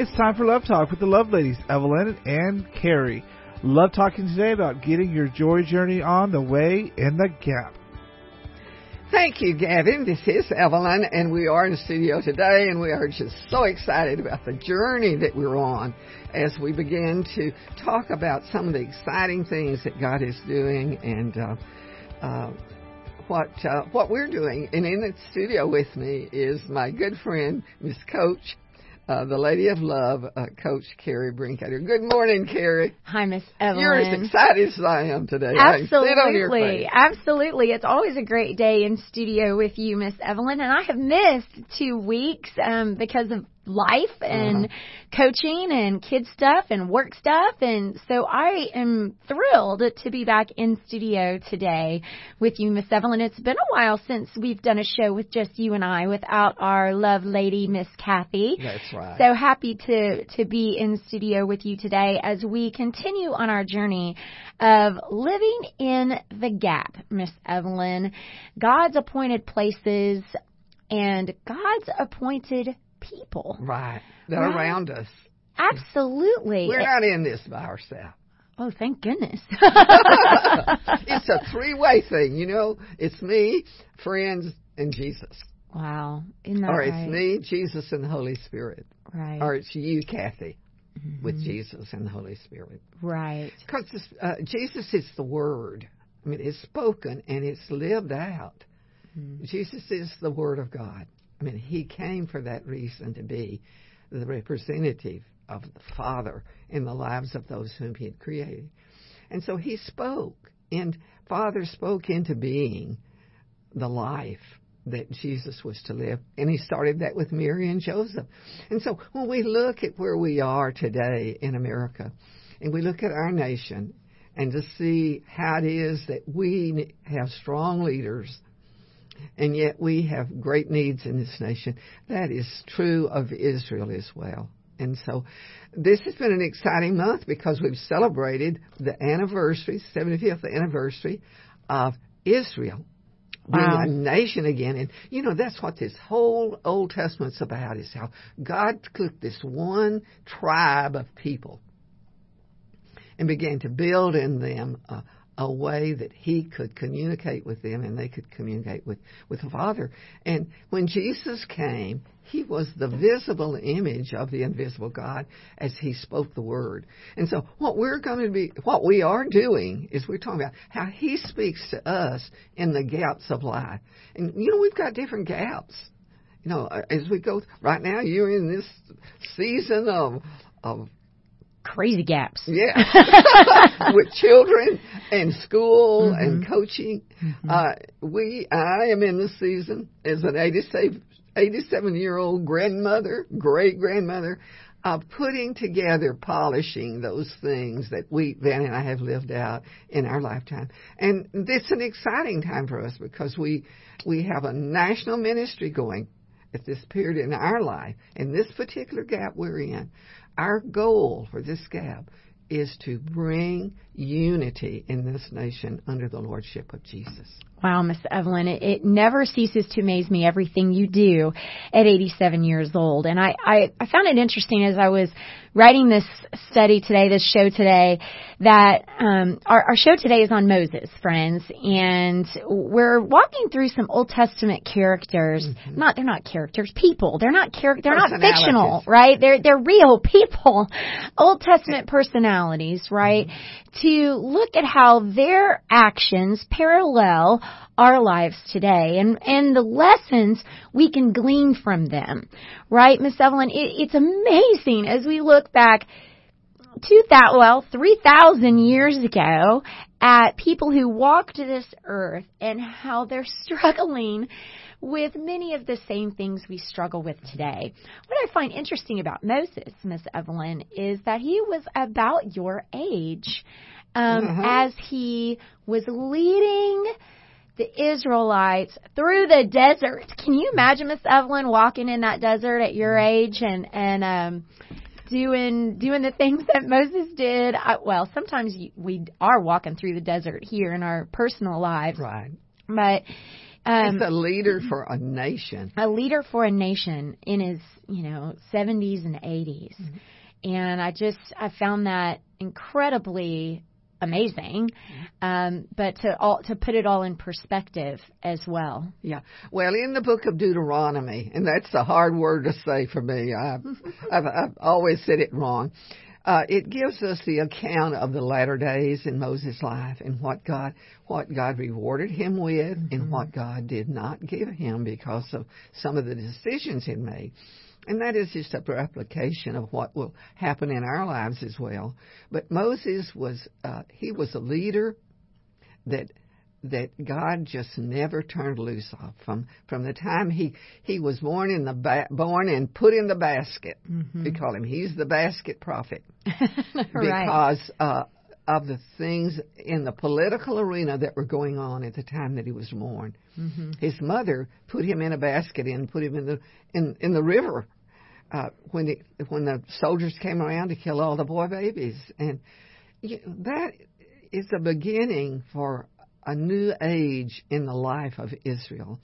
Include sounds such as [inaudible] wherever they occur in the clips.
It's time for Love Talk with the Love Ladies, Evelyn and Carrie. Love talking today about getting your joy journey on the way in the gap. Thank you, Gavin. This is Evelyn, and we are in the studio today, and we are just so excited about the journey that we're on as we begin to talk about some of the exciting things that God is doing and uh, uh, what uh, what we're doing. And in the studio with me is my good friend, Miss Coach uh, the Lady of Love, uh, Coach Carrie Brinkater. Good morning, Carrie. Hi, Miss Evelyn. You're as excited as I am today. Absolutely, absolutely. It's always a great day in studio with you, Miss Evelyn, and I have missed two weeks um, because of life and uh-huh. coaching and kid stuff and work stuff. And so I am thrilled to be back in studio today with you, Miss Evelyn. It's been a while since we've done a show with just you and I without our love lady, Miss Kathy. That's right. So happy to, to be in studio with you today as we continue on our journey of living in the gap, Miss Evelyn. God's appointed places and God's appointed people. Right. That right? around us. Absolutely. We're not in this by ourselves. Oh, thank goodness. [laughs] it's a three way thing, you know. It's me, friends, and Jesus. Wow. Isn't that or it's right? me, Jesus, and the Holy Spirit. Right. Or it's you, Kathy, mm-hmm. with Jesus and the Holy Spirit. Right. Because uh, Jesus is the Word. I mean, it's spoken and it's lived out. Mm-hmm. Jesus is the Word of God. I mean, he came for that reason to be the representative of the Father in the lives of those whom he had created. And so he spoke, and Father spoke into being the life that Jesus was to live. And he started that with Mary and Joseph. And so when we look at where we are today in America, and we look at our nation, and to see how it is that we have strong leaders and yet we have great needs in this nation. That is true of Israel as well. And so this has been an exciting month because we've celebrated the anniversary, 75th anniversary of Israel being wow. a nation again. And, you know, that's what this whole Old Testament's about is how God took this one tribe of people and began to build in them a, a way that he could communicate with them and they could communicate with, with the Father. And when Jesus came, he was the visible image of the invisible God as he spoke the word. And so what we're going to be, what we are doing is we're talking about how he speaks to us in the gaps of life. And you know, we've got different gaps. You know, uh, as we go, right now you're in this season of, of crazy gaps. Yeah. [laughs] With children and school mm-hmm. and coaching. Mm-hmm. Uh, we, I am in the season as an 87, 87 year old grandmother, great grandmother, of putting together, polishing those things that we, Van and I have lived out in our lifetime. And it's an exciting time for us because we, we have a national ministry going at this period in our life, in this particular gap we're in, our goal for this gap is to bring unity in this nation under the lordship of Jesus. Wow, Miss Evelyn, it, it, never ceases to amaze me everything you do at 87 years old. And I, I, I found it interesting as I was writing this study today, this show today, that um, our, our show today is on Moses, friends, and we're walking through some Old Testament characters. Mm-hmm. Not they're not characters, people. They're not char- They're not fictional, right? They're they're real [laughs] people, Old Testament [laughs] personalities, right? Mm-hmm. To look at how their actions parallel our lives today and, and the lessons we can glean from them. Right, Miss Evelyn? It, it's amazing as we look back two thousand well, 3,000 years ago at people who walked this earth and how they're [laughs] struggling with many of the same things we struggle with today. What I find interesting about Moses, Miss Evelyn, is that he was about your age um, mm-hmm. as he was leading the Israelites through the desert. Can you imagine Miss Evelyn walking in that desert at your age and and um doing doing the things that Moses did? I, well, sometimes we are walking through the desert here in our personal lives. Right. But Um, He's a leader for a nation. a leader for a nation in his, you know, 70s and 80s. And I just, I found that incredibly amazing. Um, but to all, to put it all in perspective as well. Yeah. Well, in the book of Deuteronomy, and that's a hard word to say for me. I've, [laughs] I've, I've always said it wrong. Uh, it gives us the account of the latter days in Moses' life and what God, what God rewarded him with and what God did not give him because of some of the decisions he made. And that is just a replication of what will happen in our lives as well. But Moses was, uh, he was a leader that that God just never turned loose off from from the time he he was born in the ba- born and put in the basket. We call him he's the basket prophet [laughs] right. because uh, of the things in the political arena that were going on at the time that he was born. Mm-hmm. His mother put him in a basket and put him in the in in the river uh, when the when the soldiers came around to kill all the boy babies, and you that is the beginning for a new age in the life of Israel.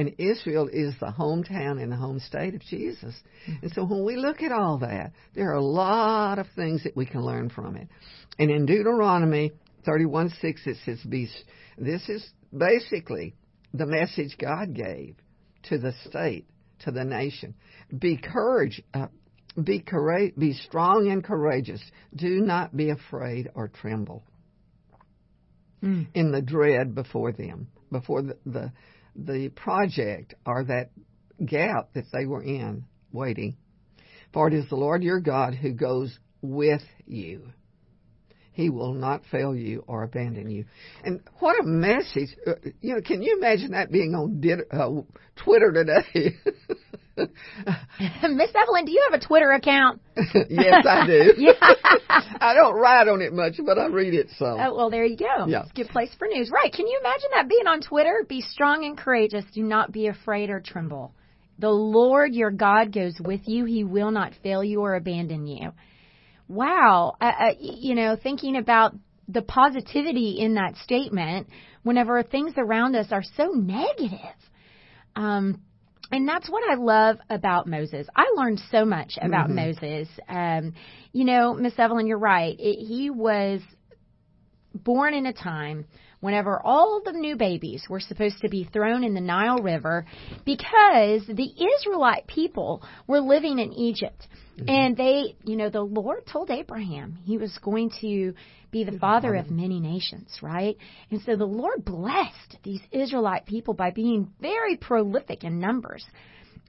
And Israel is the hometown and the home state of Jesus. And so when we look at all that, there are a lot of things that we can learn from it. And in Deuteronomy 31 6, it says, Be, This is basically the message God gave to the state, to the nation. Be courage, uh, be courage, be strong and courageous. Do not be afraid or tremble Mm. in the dread before them, before the, the the project or that gap that they were in, waiting. For it is the Lord your God who goes with you. He will not fail you or abandon you. And what a message! Uh, you know, can you imagine that being on uh, Twitter today? [laughs] [laughs] Miss Evelyn, do you have a Twitter account? [laughs] yes, I do. [laughs] Yeah. I don't write on it much, but I read it some. Oh, well, there you go. Yeah. It's a good place for news. Right. Can you imagine that being on Twitter? Be strong and courageous. Do not be afraid or tremble. The Lord your God goes with you. He will not fail you or abandon you. Wow. Uh, uh, you know, thinking about the positivity in that statement whenever things around us are so negative. Um, and that's what I love about Moses. I learned so much about Moses. Um, you know, Miss Evelyn, you're right. It, he was born in a time whenever all the new babies were supposed to be thrown in the Nile River because the Israelite people were living in Egypt. Mm-hmm. And they, you know, the Lord told Abraham he was going to be the father of many nations, right? And so the Lord blessed these Israelite people by being very prolific in numbers.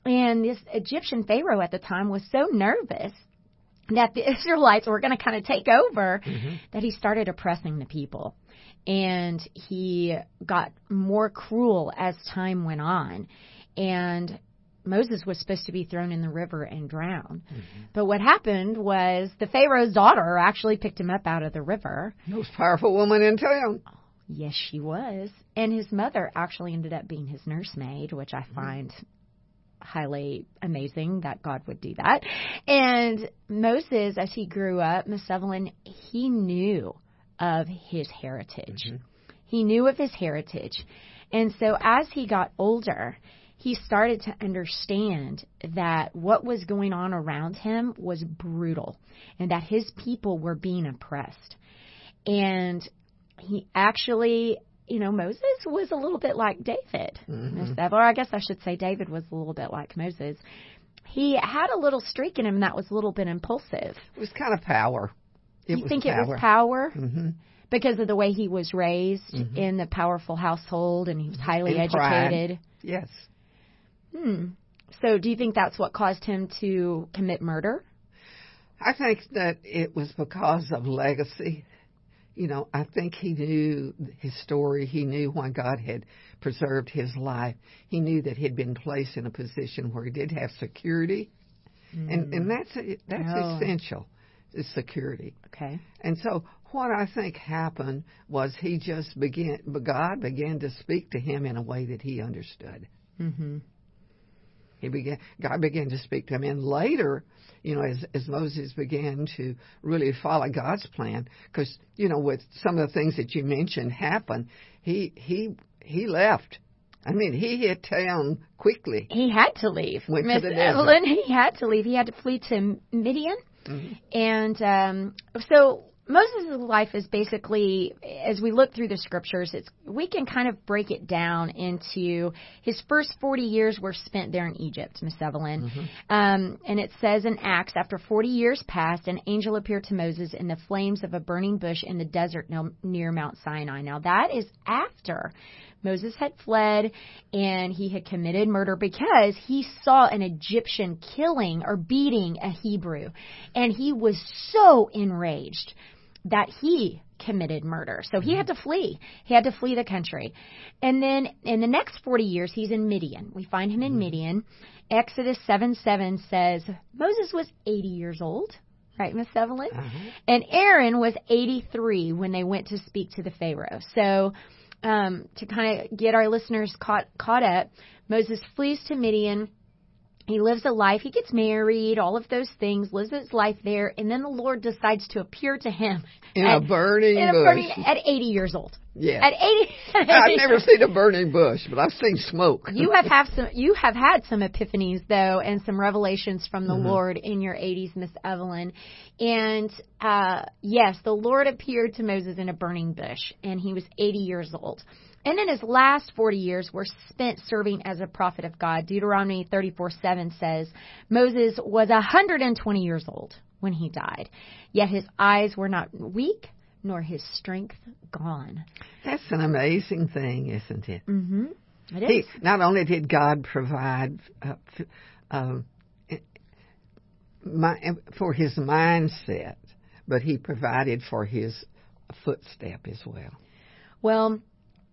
And this Egyptian Pharaoh at the time was so nervous that the [laughs] Israelites were going to kind of take over mm-hmm. that he started oppressing the people. And he got more cruel as time went on. And Moses was supposed to be thrown in the river and drowned. Mm-hmm. But what happened was the Pharaoh's daughter actually picked him up out of the river. Most powerful woman in town. Oh, yes, she was. And his mother actually ended up being his nursemaid, which I mm-hmm. find highly amazing that God would do that. And Moses, as he grew up, Miss Evelyn, he knew of his heritage. Mm-hmm. He knew of his heritage. And so as he got older, he started to understand that what was going on around him was brutal and that his people were being oppressed. And he actually, you know, Moses was a little bit like David. Mm-hmm. Evelyn, or I guess I should say David was a little bit like Moses. He had a little streak in him that was a little bit impulsive. It was kind of power. It you think power. it was power? hmm Because of the way he was raised in the powerful household and he was highly And pride. educated. Yes. Hmm. So do you think that's what caused him to commit murder? I think that it was because of legacy. You know, I think he knew his story. He knew why God had preserved his life. He knew that he'd been placed in a position where he did have security, and and that's that's Oh. essential, is security. Okay. And so what I think happened was he just began, God began to speak to him in a way that he understood. Mm-hmm. He began, God began to speak to him. And later, you know, as, as Moses began to really follow God's plan, because, you know, with some of the things that you mentioned happened, he, he, he left I mean, he hit town quickly. He had to leave. Went to Miss the desert. Evelyn, he had to leave. He had to flee to Midian. Mm-hmm. And um, so Moses' life is basically, as we look through the scriptures, it's we can kind of break it down into his first 40 years were spent there in Egypt, Miss Evelyn. Mm-hmm. Um, and it says in Acts, after 40 years passed, an angel appeared to Moses in the flames of a burning bush in the desert near Mount Sinai. Now that is after Moses had fled and he had committed murder because he saw an Egyptian killing or beating a Hebrew. And he was so enraged that he committed murder. So he had to flee. He had to flee the country. And then in the next 40 years, he's in Midian. We find him in mm-hmm. Midian. Exodus 7 7 says Moses was 80 years old. Right, Miss Evelyn? Uh-huh. And Aaron was 83 when they went to speak to the Pharaoh. So, um, to kind of get our listeners caught caught up, Moses flees to Midian. He lives a life. He gets married, all of those things, lives his life there, and then the Lord decides to appear to him In at, a burning in a bush. burning at 80 years old. yeah. At 80, [laughs] [laughs] I've never seen a burning bush, but I've seen smoke. you have have some you have had some epiphanies though and some revelations from Mm-hmm. the Lord in your 80s Miss Evelyn and uh yes the Lord appeared to Moses in a burning bush and he was 80 years old and then his last 40 years were spent serving as a prophet of God Deuteronomy 34:7 says Moses was 120 years old when he died yet his eyes were not weak nor his strength gone That's an amazing thing, isn't it? Mm-hmm. it He, not only did God provide uh, f- um, my, for his mindset, but he provided for his footstep as well. Well,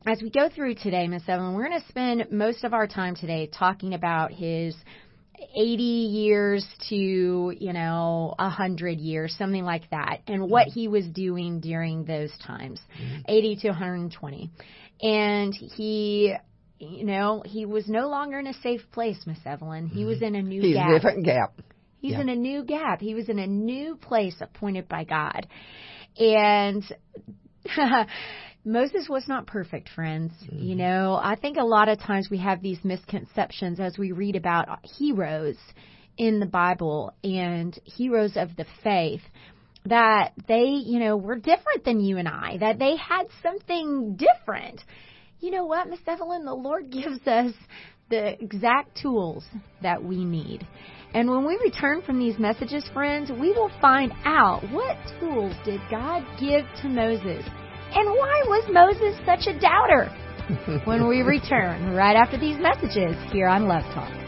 as we go through today, Miss Evelyn, we're going to spend most of our time today talking about his 80 years to, you know, 100 years, something like that, and what he was doing during those times, mm-hmm. 80 to 120. And he, you know, he was no longer in a safe place, Miss Evelyn. He was mm-hmm. in a new He's gap. a different gap. He's Yeah. in a new gap. He was in a new place appointed by God. And [laughs] Moses was not perfect, friends. Mm-hmm. You know, I think a lot of times we have these misconceptions as we read about heroes in the Bible and heroes of the faith that they, you know, were different than you and I, that they had something different. You know what, Miss Evelyn? The Lord [laughs] gives us the exact tools that we need. And when we return from these messages, friends, we will find out what tools did God give to Moses and why was Moses such a doubter? [laughs] when we return right after these messages here on Love Talk.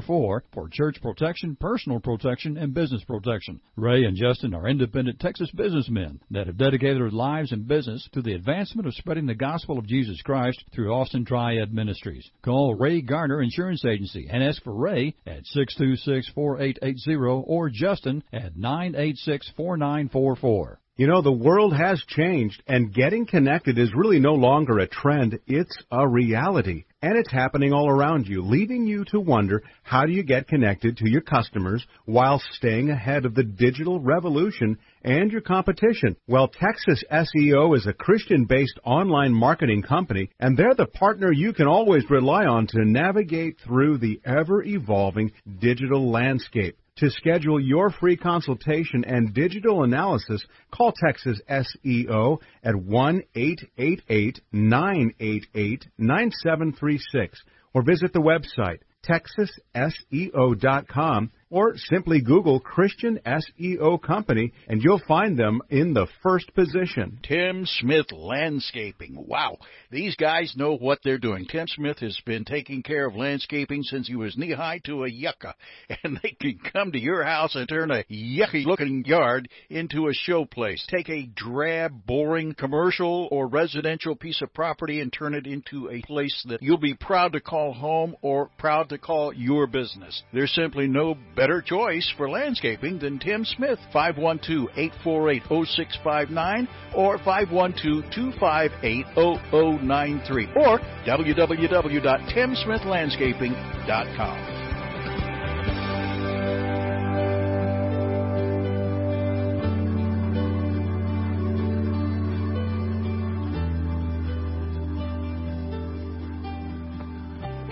986-4944 for church protection, personal protection, and business protection. Ray and Justin are independent Texas businessmen that have dedicated their lives and business to the advancement of spreading the gospel of Jesus Christ through Austin Triad Ministries. Call Ray Garner Insurance Agency and ask for Ray at 626-4880 or Justin at 986-4944. You know, the world has changed, and getting connected is really no longer a trend, it's a reality. And it's happening all around you, leaving you to wonder how do you get connected to your customers while staying ahead of the digital revolution and your competition? Well, Texas SEO is a Christian based online marketing company, and they're the partner you can always rely on to navigate through the ever evolving digital landscape. To schedule your free consultation and digital analysis, call Texas SEO at 1 888 988 9736 or visit the website texasseo.com or simply Google Christian SEO Company and you'll find them in the first position. Tim Smith Landscaping. Wow. These guys know what they're doing. Tim Smith has been taking care of landscaping since he was knee high to a yucca. [laughs] And they can come to your house and turn a yucky looking yard into a showplace. Take a drab, boring commercial or residential piece of property and turn it into a place that you'll be proud to call home or proud to call your business. There's simply no better choice for landscaping than Tim Smith. 512-848-0659 or 512-258-0093 or www.timsmithlandscaping.com.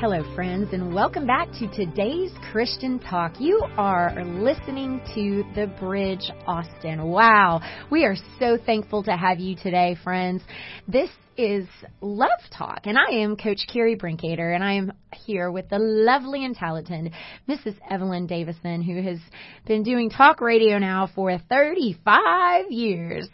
Hello, friends, and welcome back to today's Christian Talk. You are listening to The Bridge Austin. Wow, we are so thankful to have you today, friends. This is Love Talk, and I am Coach Carrie Brinkater, and I am here with the lovely and talented Mrs. Evelyn Davison, who has been doing talk radio now for 35 years.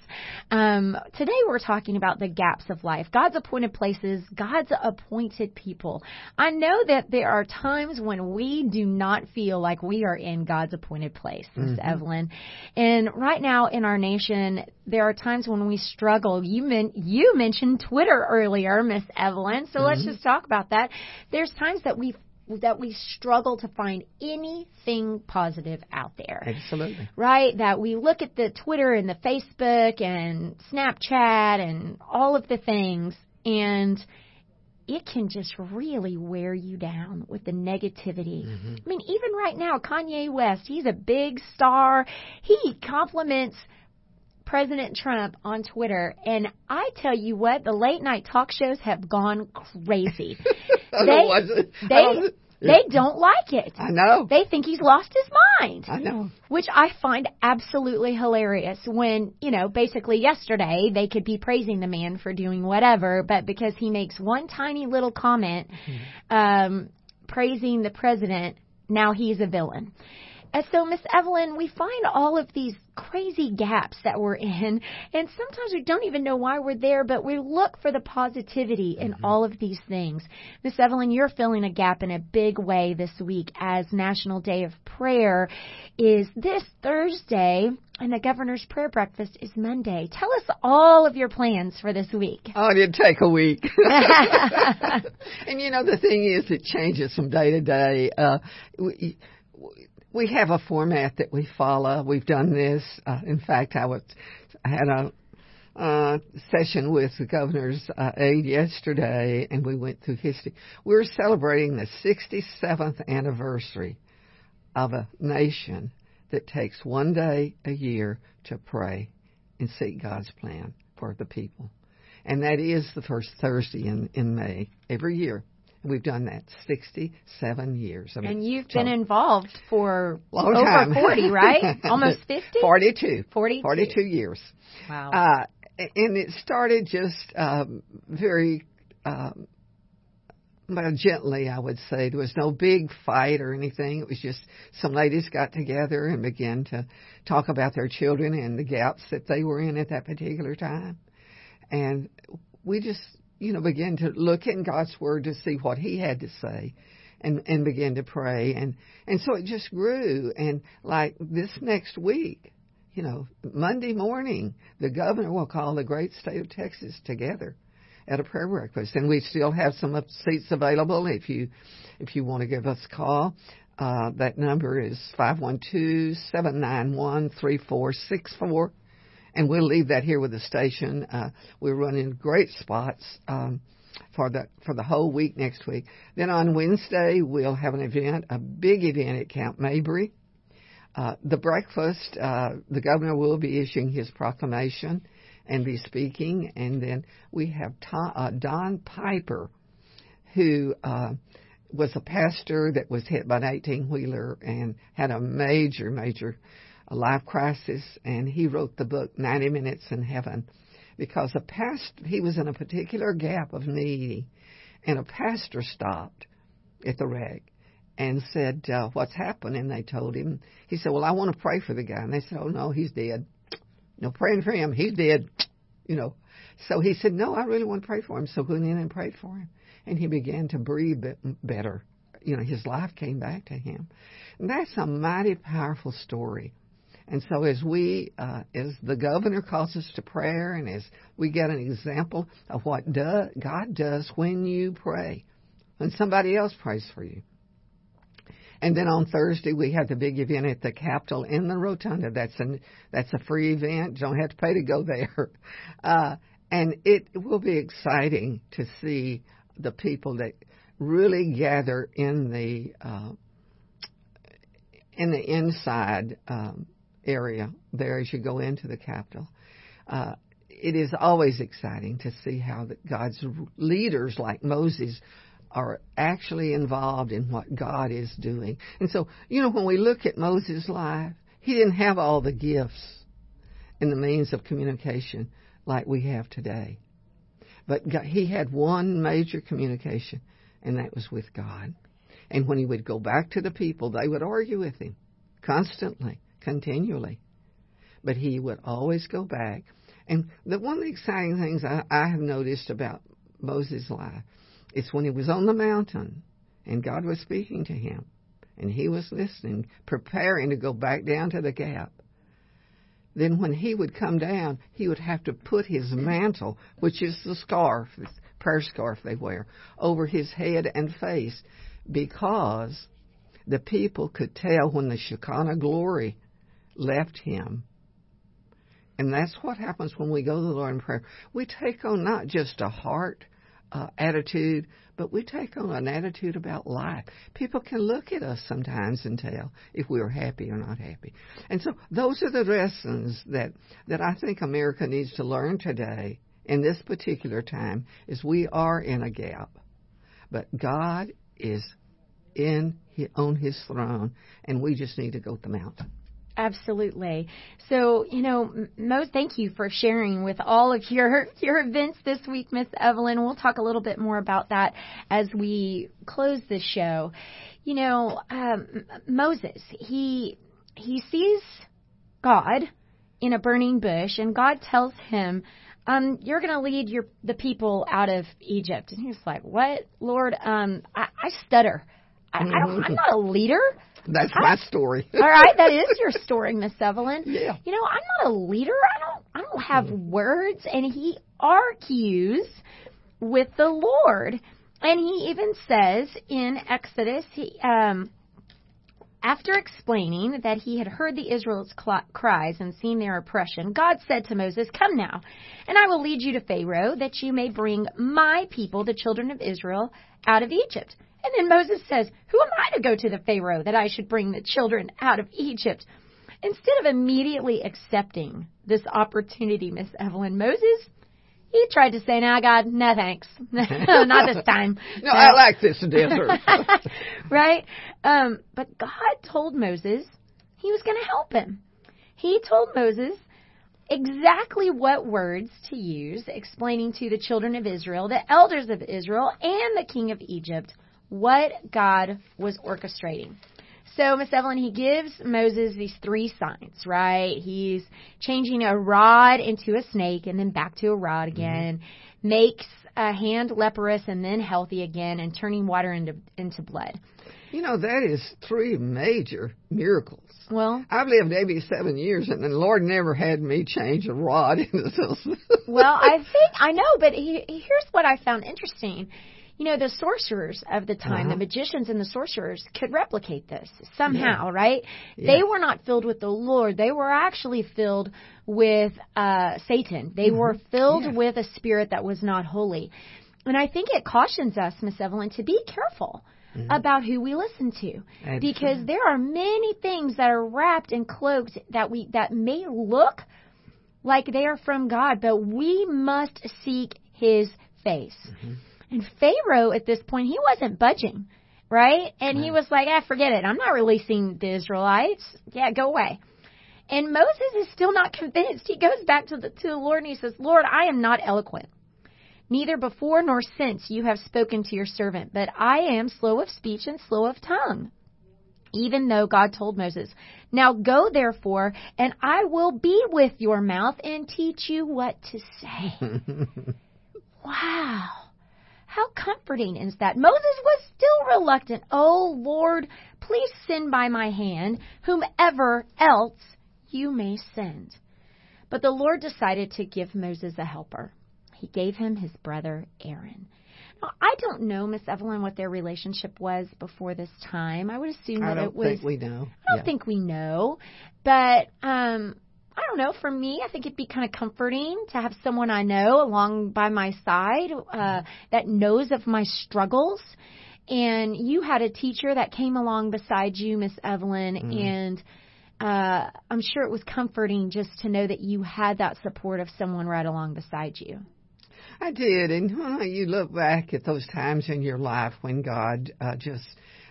Um, today we're talking about the gaps of life, God's appointed places, God's appointed people. I know that there are times when we do not feel like we are in God's appointed place, Miss mm-hmm. Evelyn. And right now in our nation, there are times when we struggle. You, men- you mentioned Twitter earlier, Miss Evelyn. So mm-hmm. let's just talk about that. There's times that we that we struggle to find anything positive out there. Absolutely. Right? That we look at the Twitter and the Facebook and Snapchat and all of the things and it can just really wear you down with the negativity. Mm-hmm. I mean, even right now, Kanye West, he's a big star. He compliments President Trump on Twitter, and I tell you what, the late night talk shows have gone crazy. [laughs] they they they don't like it. I know. They think he's lost his mind. I know. Which I find absolutely hilarious when, you know, basically yesterday they could be praising the man for doing whatever, but because he makes one tiny little comment mm-hmm. um praising the president, now he's a villain. And so, Miss Evelyn, we find all of these crazy gaps that we're in, and sometimes we don't even know why we're there, but we look for the positivity in mm-hmm. all of these things. Miss Evelyn, you're filling a gap in a big way this week as National Day of Prayer is this Thursday, and the Governor's Prayer Breakfast is Monday. Tell us all of your plans for this week. Oh, it'd take a week. [laughs] [laughs] and you know, the thing is, it changes from day to day. Uh, we, we have a format that we follow. We've done this. Uh, in fact, I was I had a uh, session with the governor's uh, aide yesterday, and we went through history. We're celebrating the 67th anniversary of a nation that takes one day a year to pray and seek God's plan for the people. And that is the first Thursday in, in May every year. We've done that 67 years. I mean, and you've so, been involved for long over time. 40, right? [laughs] Almost 50? 42. 42. 42 years. Wow. Uh, and it started just um, very um, well, gently, I would say. There was no big fight or anything. It was just some ladies got together and began to talk about their children and the gaps that they were in at that particular time. And we just you know, begin to look in God's Word to see what He had to say and, and begin to pray. And, and so it just grew. And like this next week, you know, Monday morning, the governor will call the great state of Texas together at a prayer breakfast. And we still have some seats available if you, if you want to give us a call. Uh, that number is five one two seven nine one three four six four and we'll leave that here with the station. Uh, we're running great spots um, for the for the whole week next week. Then on Wednesday we'll have an event, a big event at Camp Mabry. Uh, the breakfast, uh, the governor will be issuing his proclamation and be speaking, and then we have Tom, uh, Don Piper, who uh, was a pastor that was hit by an 18 wheeler and had a major, major a life crisis, and he wrote the book 90 Minutes in Heaven because a past he was in a particular gap of need, and a pastor stopped at the wreck and said, uh, "What's happened?" And they told him. He said, "Well, I want to pray for the guy." And they said, "Oh no, he's dead. No praying for him. He's dead." You know. So he said, "No, I really want to pray for him." So went in and prayed for him, and he began to breathe better. You know, his life came back to him. And that's a mighty powerful story. And so as we, uh, as the governor calls us to prayer, and as we get an example of what do, God does when you pray, when somebody else prays for you. And then on Thursday we have the big event at the Capitol in the Rotunda. That's an that's a free event. You don't have to pay to go there. [laughs] Uh, and it will be exciting to see the people that really gather in the uh, in the inside um, area there as you go into the Capitol. Uh, it is always exciting to see how God's leaders like Moses are actually involved in what God is doing. And so, you know, when we look at Moses' life, he didn't have all the gifts and the means of communication like we have today. But God, he had one major communication, and that was with God. And when he would go back to the people, they would argue with him constantly, continually. But he would always go back. And the one of the exciting things I, I have noticed about Moses' life is when he was on the mountain and God was speaking to him and he was listening, preparing to go back down to the gap. Then when he would come down, he would have to put his mantle, which is the scarf, the prayer scarf they wear, over his head and face because the people could tell when the Shekinah glory left him. And that's what happens when we go to the Lord in prayer. We take on not just a heart uh, attitude, but we take on an attitude about life. People can look at us sometimes and tell if we are happy or not happy. And so those are the lessons that, that I think America needs to learn today in this particular time is we are in a gap. But God is in on his throne and we just need to go to the mountain. Absolutely. So, you know, Mo, thank you for sharing with all of your [laughs] your events this week, Miss Evelyn. We'll talk a little bit more about that as we close this show. You know, um, Moses, he he sees God in a burning bush, and God tells him, um, "You're going to lead your the people out of Egypt." And he's like, "What, Lord? Um, I, I stutter. I, I don't, I'm not a leader." That's my story. [laughs] All right, that is your [laughs] story, Miss Evelyn. Yeah. You know, I'm not a leader. I don't I don't have mm. words and he argues with the Lord. And he even says in Exodus, he um after explaining that he had heard the Israelites' cries and seen their oppression, God said to Moses, Come now, and I will lead you to Pharaoh, that you may bring my people, the children of Israel, out of Egypt. And then Moses says, Who am I to go to the Pharaoh that I should bring the children out of Egypt? Instead of immediately accepting this opportunity, Miss Evelyn, Moses, he tried to say, "Now, God, no thanks, [laughs] not this time." [laughs] no, I like this desert. [laughs] right? Um, but God told Moses He was going to help him. He told Moses exactly what words to use, explaining to the children of Israel, the elders of Israel, and the king of Egypt what God was orchestrating. So, Miss Evelyn, he gives Moses these three signs, right? He's changing a rod into a snake and then back to a rod mm-hmm. again, mm-hmm. makes a hand leprous and then healthy again, and turning water into into blood. You know, that is three major miracles. Well, I've lived 87 years, and the Lord never had me change a rod [laughs] into this. well, I think I know, but he, here's what I found interesting you know, the sorcerers of the time, uh-huh. the magicians and the sorcerers could replicate this somehow, yeah. right? They were not filled with the Lord. They were actually filled with uh, Satan. They mm-hmm. were filled yeah. with a spirit that was not holy. And I think it cautions us, Miss Evelyn, to be careful. Mm-hmm. about who we listen to Absolutely. because there are many things that are wrapped and cloaked that we that may look like they are from God but we must seek his face mm-hmm. And Pharaoh at this point, he wasn't budging, right? And he was like, ah, forget it. I'm not releasing the Israelites. Yeah, go away. And Moses is still not convinced. He goes back to the, to the Lord and he says, Lord, I am not eloquent. Neither before nor since you have spoken to your servant, but I am slow of speech and slow of tongue. Even though God told Moses, Now go therefore, and I will be with your mouth and teach you what to say. [laughs] wow. How comforting is that? Moses was still reluctant. Oh Lord, please send by my hand whomever else you may send. But the Lord decided to give Moses a helper. He gave him his brother Aaron. Now, I don't know, Miss Evelyn, what their relationship was before this time. I would assume that it was. think we know. I don't Yeah. think we know, but um, I don't know. For me, I think it'd be kind of comforting to have someone I know along by my side uh, that knows of my struggles. And you had a teacher that came along beside you, Miss Evelyn, and uh, I'm sure it was comforting just to know that you had that support of someone right along beside you. I did, and when you look back at those times in your life when God uh, just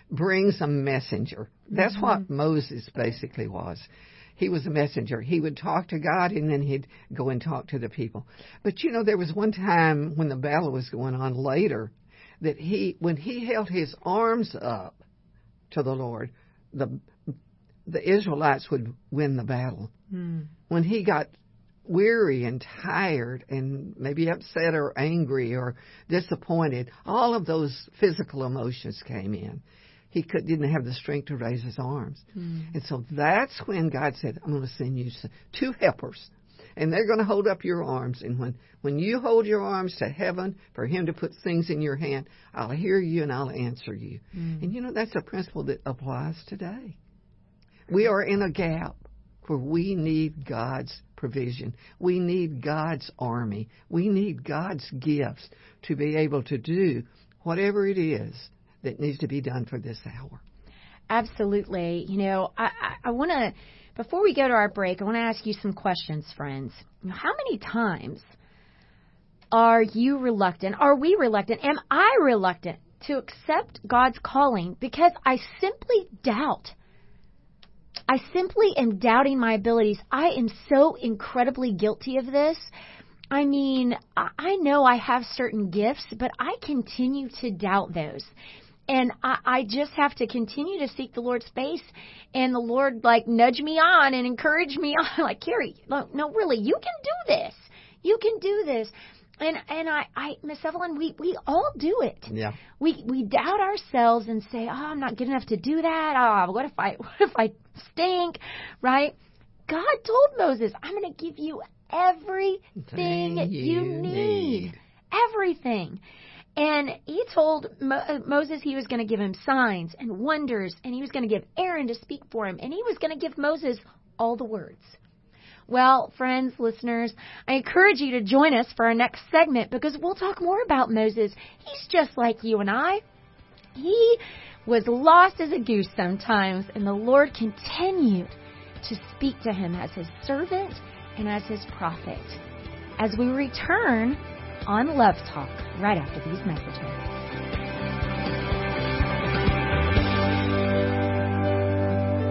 brings a messenger, that's what Moses basically was. He was a messenger. He would talk to God and then he'd go and talk to the people. But you know, there was one time when the battle was going on later that he, when he held his arms up to the Lord, the the Israelites would win the battle. Hmm. When he got weary and tired and maybe upset or angry or disappointed, all of those physical emotions came in. He could, didn't have the strength to raise his arms. Hmm. And so that's when God said, I'm going to send you two helpers. And they're going to hold up your arms. And when, when you hold your arms to heaven for Him to put things in your hand, I'll hear you and I'll answer you. Hmm. And you know, that's a principle that applies today. We are in a gap where we need God's provision. We need God's army. We need God's gifts to be able to do whatever it is that needs to be done for this hour. Absolutely. You know, I, I, I want to, before we go to our break, I want to ask you some questions, friends. How many times are you reluctant? Are we reluctant? Am I reluctant to accept God's calling because I simply doubt? I simply am doubting my abilities. I am so incredibly guilty of this. I mean, I I know I have certain gifts, but I continue to doubt those. And I, I just have to continue to seek the Lord's face and the Lord like nudge me on and encourage me [laughs] on like, Carrie, no, no, really, you can do this. You can do this. And and I, I Miss Evelyn, we, we all do it. Yeah. We we doubt ourselves and say, Oh, I'm not good enough to do that. Oh, what if I [laughs] what if I stink? Right? God told Moses, I'm gonna give you everything you, you need. need. Everything. And he told Mo- uh, Moses he was going to give him signs and wonders, and he was going to give Aaron to speak for him, and he was going to give Moses all the words. Well, friends, listeners, I encourage you to join us for our next segment because we'll talk more about Moses. He's just like you and I. He was lost as a goose sometimes, and the Lord continued to speak to him as his servant and as his prophet. As we return on Love Talk right after these messages.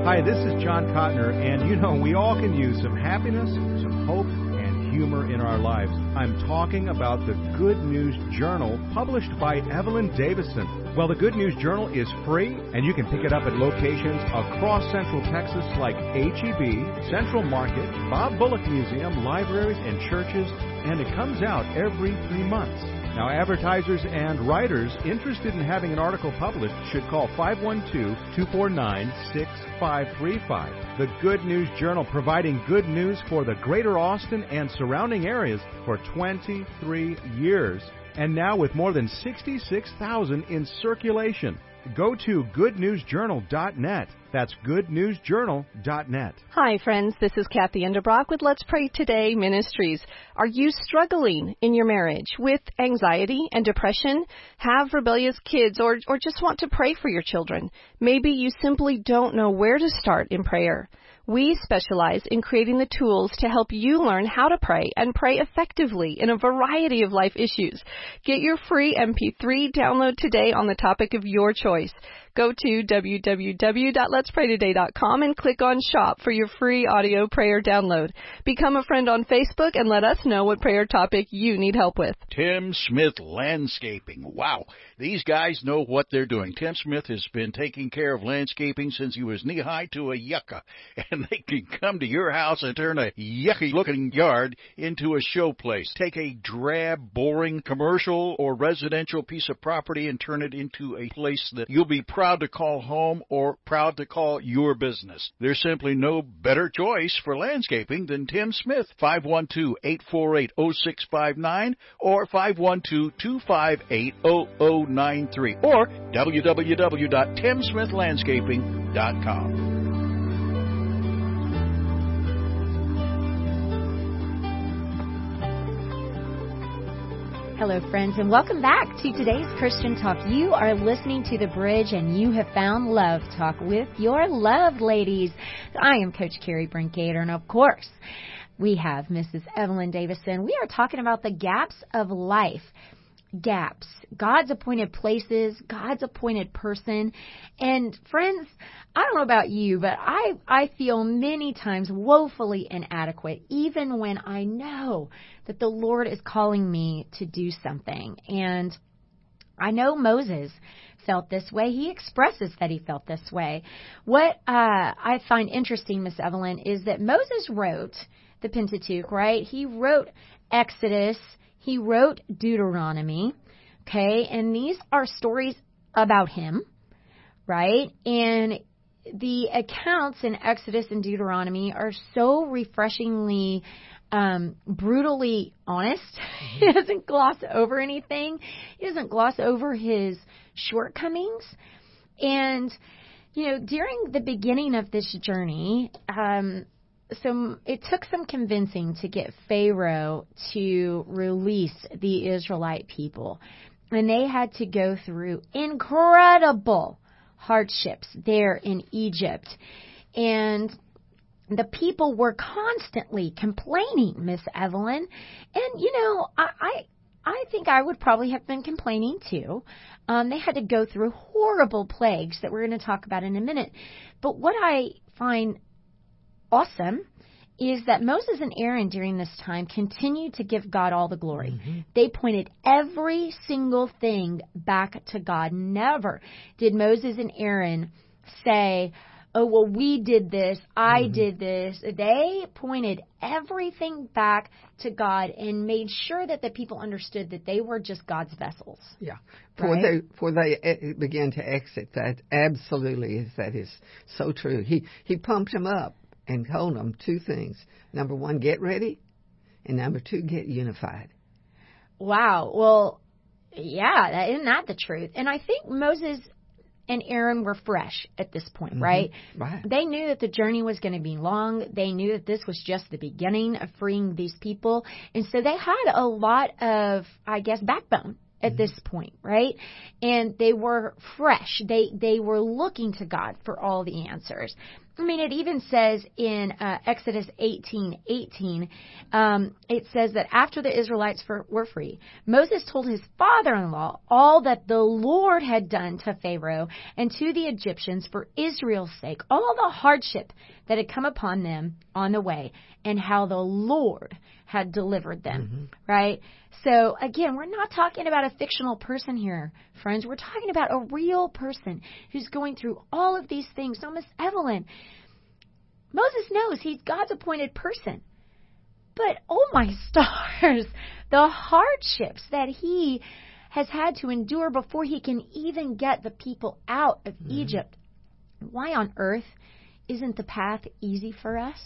Hi, this is John Cotner, and you know, we all can use some happiness, some hope, and humor in our lives. I'm talking about the Good News Journal published by Evelyn Davison. Well, the Good News Journal is free, and you can pick it up at locations across Central Texas like HEB, Central Market, Bob Bullock Museum, libraries, and churches, and it comes out every three months. Now, advertisers and writers interested in having an article published should call 512-249-6535. The Good News Journal providing good news for the greater Austin and surrounding areas for 23 years. And now with more than 66,000 in circulation. Go to goodnewsjournal.net. That's goodnewsjournal.net. Hi, friends. This is Kathy Enderbrock with Let's Pray Today Ministries. Are you struggling in your marriage with anxiety and depression? Have rebellious kids or, or just want to pray for your children? Maybe you simply don't know where to start in prayer. We specialize in creating the tools to help you learn how to pray and pray effectively in a variety of life issues. Get your free MP3 download today on the topic of your choice. Go to www.letspraytoday.com and click on shop for your free audio prayer download. Become a friend on Facebook and let us know what prayer topic you need help with. Tim Smith Landscaping. Wow. These guys know what they're doing. Tim Smith has been taking care of landscaping since he was knee high to a yucca. [laughs] And they can come to your house and turn a yucky looking yard into a show place. Take a drab, boring commercial or residential piece of property and turn it into a place that you'll be proud proud to call home or proud to call your business. There's simply no better choice for landscaping than Tim Smith, 512-848-0659 or 512-258-0093 or www.timsmithlandscaping.com. Hello, friends, and welcome back to today's Christian Talk. You are listening to The Bridge, and you have found Love Talk with your love ladies. I am Coach Carrie Brinkater, and of course, we have Mrs. Evelyn Davison. We are talking about the gaps of life gaps, God's appointed places, God's appointed person. And friends, I don't know about you, but I, I feel many times woefully inadequate, even when I know that the Lord is calling me to do something. And I know Moses felt this way. He expresses that he felt this way. What uh, I find interesting, Miss Evelyn, is that Moses wrote the Pentateuch, right? He wrote Exodus, he wrote Deuteronomy, okay, and these are stories about him, right? And the accounts in Exodus and Deuteronomy are so refreshingly um, brutally honest. [laughs] he doesn't gloss over anything. He doesn't gloss over his shortcomings. And, you know, during the beginning of this journey, um, so it took some convincing to get Pharaoh to release the Israelite people. And they had to go through incredible hardships there in Egypt. And the people were constantly complaining, Miss Evelyn. And you know, I, I I think I would probably have been complaining too. Um, they had to go through horrible plagues that we're going to talk about in a minute. But what I find awesome is that Moses and Aaron during this time continued to give God all the glory. Mm-hmm. They pointed every single thing back to God. Never did Moses and Aaron say, Oh, well, we did this, I mm-hmm. did this. They pointed everything back to God and made sure that the people understood that they were just God's vessels. Yeah. For right? they for they eh, began to exit that absolutely that is so true. He he pumped them up and told them two things. Number one, get ready, and number two, get unified. Wow. Well, yeah, that, isn't that the truth? And I think Moses and Aaron were fresh at this point, mm-hmm. right? Right. They knew that the journey was going to be long. They knew that this was just the beginning of freeing these people. And so they had a lot of, I guess, backbone at mm-hmm. this point, right? And they were fresh. They they were looking to God for all the answers. I mean, it even says in uh, Exodus 18, 18, um, it says that after the Israelites for, were free, Moses told his father-in-law all that the Lord had done to Pharaoh and to the Egyptians for Israel's sake, all the hardship that had come upon them on the way, and how the Lord had delivered them, mm-hmm. right? So again, we're not talking about a fictional person here, friends. We're talking about a real person who's going through all of these things. So Miss Evelyn, Moses knows he's God's appointed person. But oh my [laughs] stars, the hardships that he has had to endure before he can even get the people out of mm-hmm. Egypt. Why on earth isn't the path easy for us?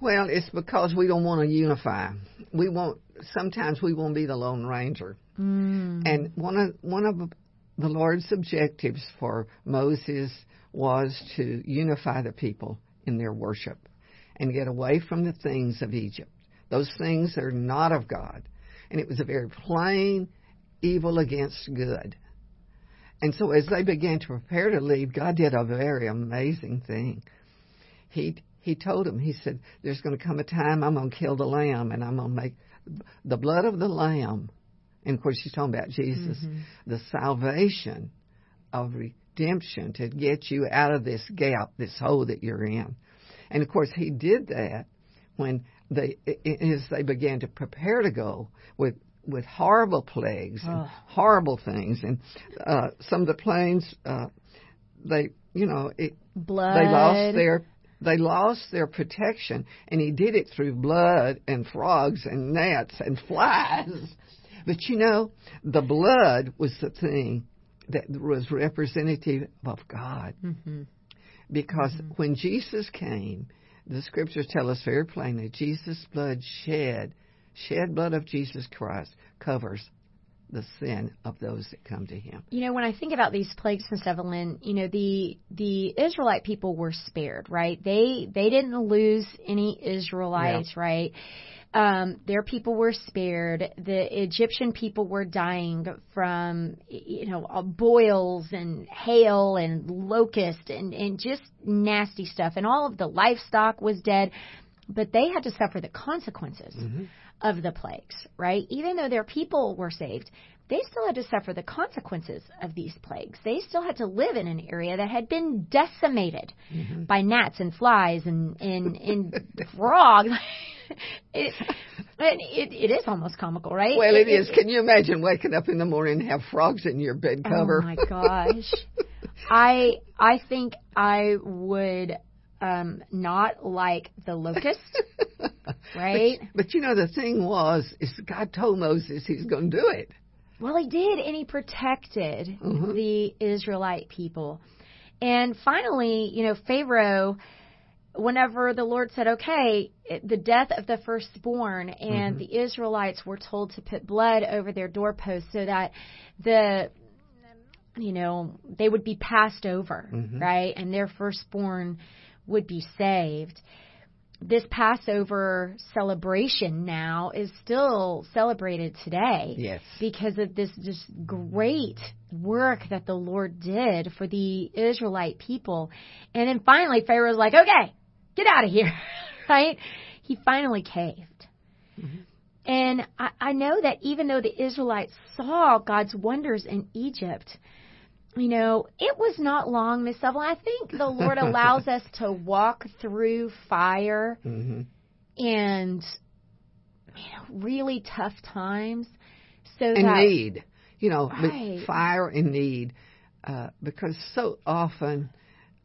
Well, it's because we don't want to unify. We want sometimes we want to be the lone ranger. Mm. And one of one of the Lord's objectives for Moses was to unify the people in their worship and get away from the things of Egypt. Those things are not of God. And it was a very plain evil against good. And so as they began to prepare to leave, God did a very amazing thing. He he told them, he said, There's going to come a time I'm going to kill the lamb and I'm going to make the blood of the lamb. And of course, she's talking about Jesus, mm-hmm. the salvation of redemption to get you out of this gap, this hole that you're in. And of course, he did that when they, as they began to prepare to go with with horrible plagues and oh. horrible things, and uh, some of the planes, uh, they, you know, it, blood. They lost their they lost their protection, and he did it through blood and frogs and gnats and [laughs] flies. But you know, the blood was the thing that was representative of God. Mm-hmm. Because mm-hmm. when Jesus came, the scriptures tell us very plainly Jesus' blood shed, shed blood of Jesus Christ covers the sin of those that come to him. You know, when I think about these plagues, Miss Evelyn, you know, the the Israelite people were spared, right? They they didn't lose any Israelites, yeah. right? Um, their people were spared. The Egyptian people were dying from, you know, uh, boils and hail and locust and, and just nasty stuff. And all of the livestock was dead, but they had to suffer the consequences mm-hmm. Of the plagues, right? Even though their people were saved, they still had to suffer the consequences of these plagues. They still had to live in an area that had been decimated mm-hmm. by gnats and flies and and, and [laughs] frogs. [laughs] it, it it is almost comical, right? Well, it, it is. Can you imagine waking up in the morning and have frogs in your bed cover? Oh my [laughs] gosh. I I think I would um not like the locust. [laughs] right? But, but you know the thing was is God told Moses he's going to do it. Well, he did, and he protected mm-hmm. the Israelite people. And finally, you know, Pharaoh, whenever the Lord said, okay, the death of the firstborn, and mm-hmm. the Israelites were told to put blood over their doorposts so that the, you know, they would be passed over, mm-hmm. right? And their firstborn would be saved this Passover celebration now is still celebrated today. Yes. Because of this just great work that the Lord did for the Israelite people. And then finally Pharaoh's like, okay, get out of here. [laughs] right? He finally caved. Mm-hmm. And I, I know that even though the Israelites saw God's wonders in Egypt, you know, it was not long, Miss Evelyn. I think the Lord allows [laughs] us to walk through fire mm-hmm. and you know, really tough times. So and that, need, you know, right. fire and need, uh, because so often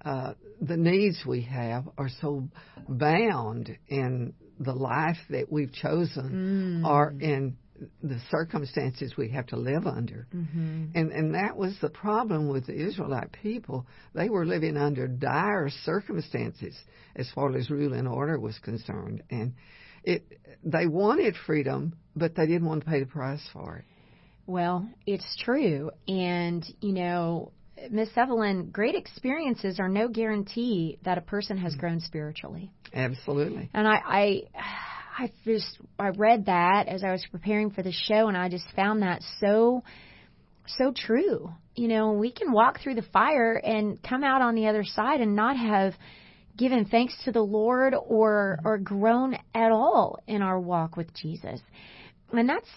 uh, the needs we have are so bound in the life that we've chosen mm. or in the circumstances we have to live under. Mm-hmm. And and that was the problem with the Israelite people. They were living under dire circumstances as far as rule and order was concerned. And it they wanted freedom, but they didn't want to pay the price for it. Well, it's true. And, you know, Miss Evelyn, great experiences are no guarantee that a person has mm-hmm. grown spiritually. Absolutely. And I, I I just I read that as I was preparing for the show, and I just found that so so true. You know, we can walk through the fire and come out on the other side and not have given thanks to the Lord or or grown at all in our walk with Jesus. And that's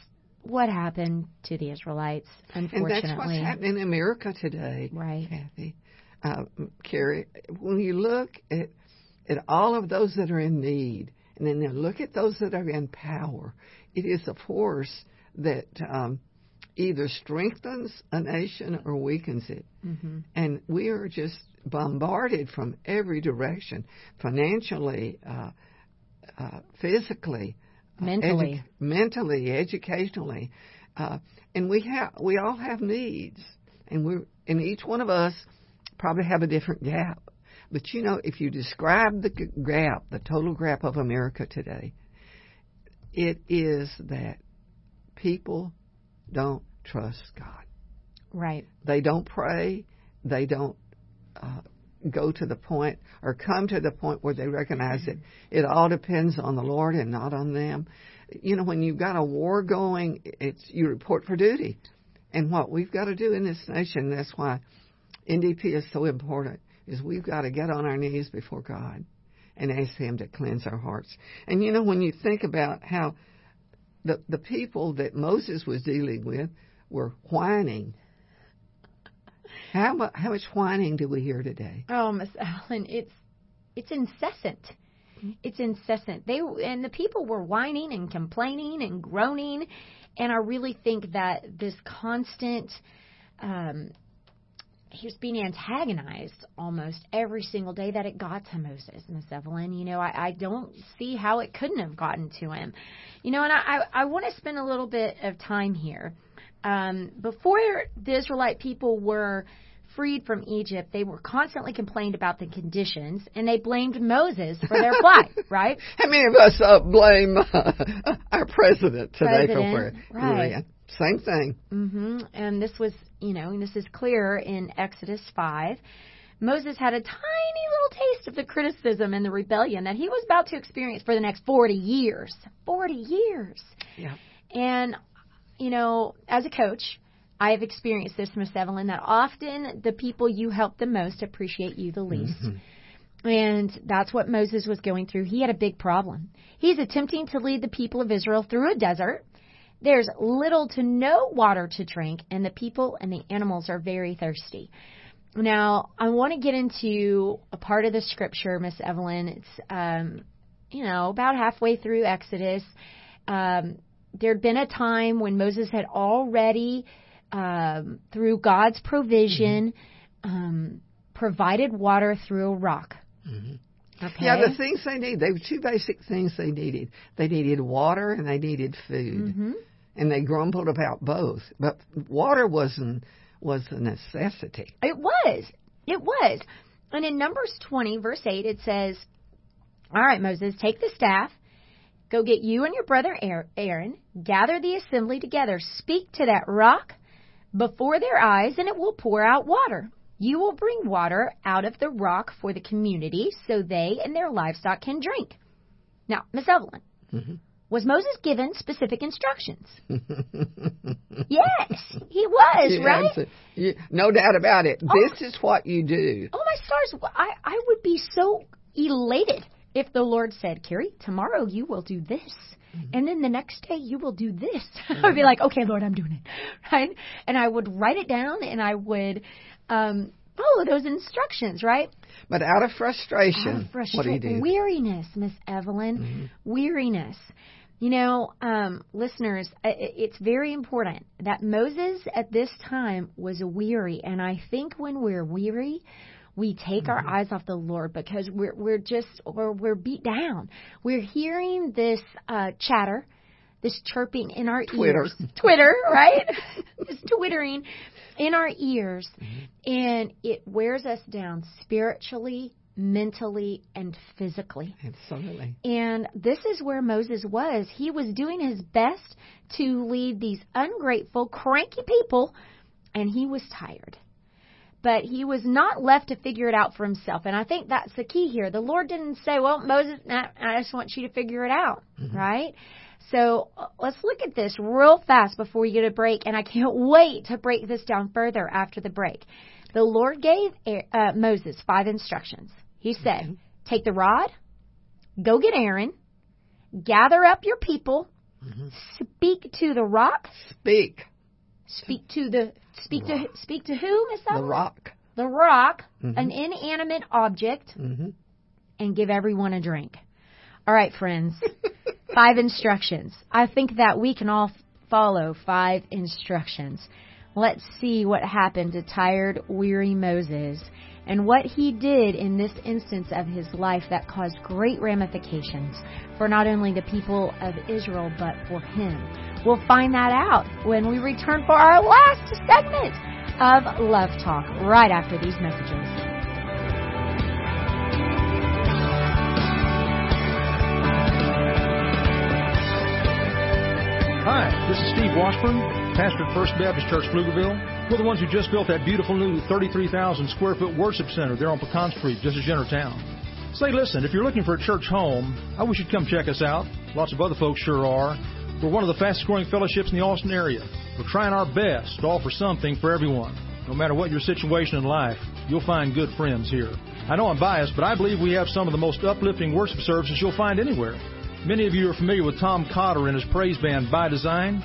what happened to the Israelites, unfortunately. And that's what's happening in America today, right, Kathy, uh, Carrie. When you look at at all of those that are in need, and then look at those that are in power. It is a force that um, either strengthens a nation or weakens it. Mm-hmm. And we are just bombarded from every direction financially, uh, uh, physically, uh, mentally, edu- mentally, educationally. Uh, and we have we all have needs, and we and each one of us probably have a different gap. But you know, if you describe the gap, the total gap of America today, it is that people don't trust God. Right. They don't pray. They don't uh, go to the point or come to the point where they recognize that it all depends on the Lord and not on them. You know, when you've got a war going, it's you report for duty. And what we've got to do in this nation, that's why NDP is so important is we've got to get on our knees before God and ask Him to cleanse our hearts. And you know, when you think about how the the people that Moses was dealing with were whining. How how much whining do we hear today? Oh, Miss Allen, it's it's incessant. It's incessant. They and the people were whining and complaining and groaning, and I really think that this constant um, he was being antagonized almost every single day that it got to Moses, Miss Evelyn. You know, I, I don't see how it couldn't have gotten to him. You know, and I, I, I want to spend a little bit of time here. Um, before the Israelite people were freed from Egypt, they were constantly complained about the conditions, and they blamed Moses for their [laughs] plight, right? How many of us uh, blame uh, our president today President, for where right. Same thing. hmm And this was, you know, and this is clear in Exodus 5. Moses had a tiny little taste of the criticism and the rebellion that he was about to experience for the next 40 years. 40 years. Yeah. And, you know, as a coach, I have experienced this, Miss Evelyn, that often the people you help the most appreciate you the least. And that's what Moses was going through. He had a big problem. He's attempting to lead the people of Israel through a desert. There's little to no water to drink, and the people and the animals are very thirsty. Now, I want to get into a part of the scripture, Miss Evelyn. It's, um, you know, about halfway through Exodus. Um, there'd been a time when Moses had already, um, through God's provision, um, provided water through a rock. Okay. Yeah, the things they need. They were two basic things they needed. They needed water and they needed food. hmm And they grumbled about both. But water wasn't was a necessity. It was. It was. And in Numbers 20, verse 8, it says, All right, Moses, take the staff, go get you and your brother Aaron, gather the assembly together, speak to that rock before their eyes, and it will pour out water. You will bring water out of the rock for the community so they and their livestock can drink. Now, Miss Evelyn, Mhm. Was Moses given specific instructions? [laughs] yes, he was, Yeah, right? a- yeah, no doubt about it. Oh. This is what you do. Oh my stars! I I would be so elated if the Lord said, "Carrie, tomorrow you will do this." And then the next day you will do this. [laughs] I'd be like, okay, Lord, I'm doing it, [laughs] right? And I would write it down and I would um, follow those instructions, right? But out of frustration, Out of what do you do? Weariness, Miss Evelyn. Weariness. You know, um, listeners, it's very important that Moses at this time was weary, and I think when we're weary, we take our eyes off the Lord because we're we're just or we're beat down. We're hearing this uh, chatter, this chirping in our Twitter. ears, Twitter, [laughs] right? this twittering in our ears, and it wears us down spiritually, mentally, and physically. Absolutely. And this is where Moses was. He was doing his best to lead these ungrateful, cranky people, and he was tired. But he was not left to figure it out for himself. And I think that's the key here. The Lord didn't say, Well, Moses, nah, I just want you to figure it out, right? So uh, let's look at this real fast before we get a break. And I can't [laughs] wait to break this down further after the break. The Lord gave uh, Moses five instructions. He said, Take the rod, go get Aaron, gather up your people, speak to the rock, Speak. speak to the speak to speak to who, Miss The Evelyn? rock. The rock, Mhm. an inanimate object, hmm and give everyone a drink. All right, friends. [laughs] five instructions. I think that we can all follow five instructions. Let's see what happened to tired, weary Moses and what he did in this instance of his life that caused great ramifications for not only the people of Israel but for him. We'll find that out when we return for our last segment of Love Talk right after these messages. Hi, this is Steve Washburn, pastor at First Baptist Church, Pflugerville. We're the ones who just built that beautiful new 33,000 square foot worship center there on Pecan Street, just as you enter town. Say, listen, if you're looking for a church home, I wish you'd come check us out. Lots of other folks sure are. We're one of the fastest growing fellowships in the Austin area. We're trying our best to offer something for everyone, no matter what your situation in life. you'll find good friends here. I know I'm biased, but I believe we have some of the most uplifting worship services you'll find anywhere. Many of you are familiar with Tom Cotter and his praise band By Design.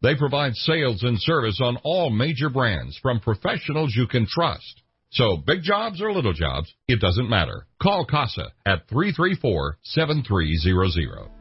They provide sales and service on all major brands from professionals you can trust. So big jobs or little jobs, it doesn't matter. Call CASA at 334-7300.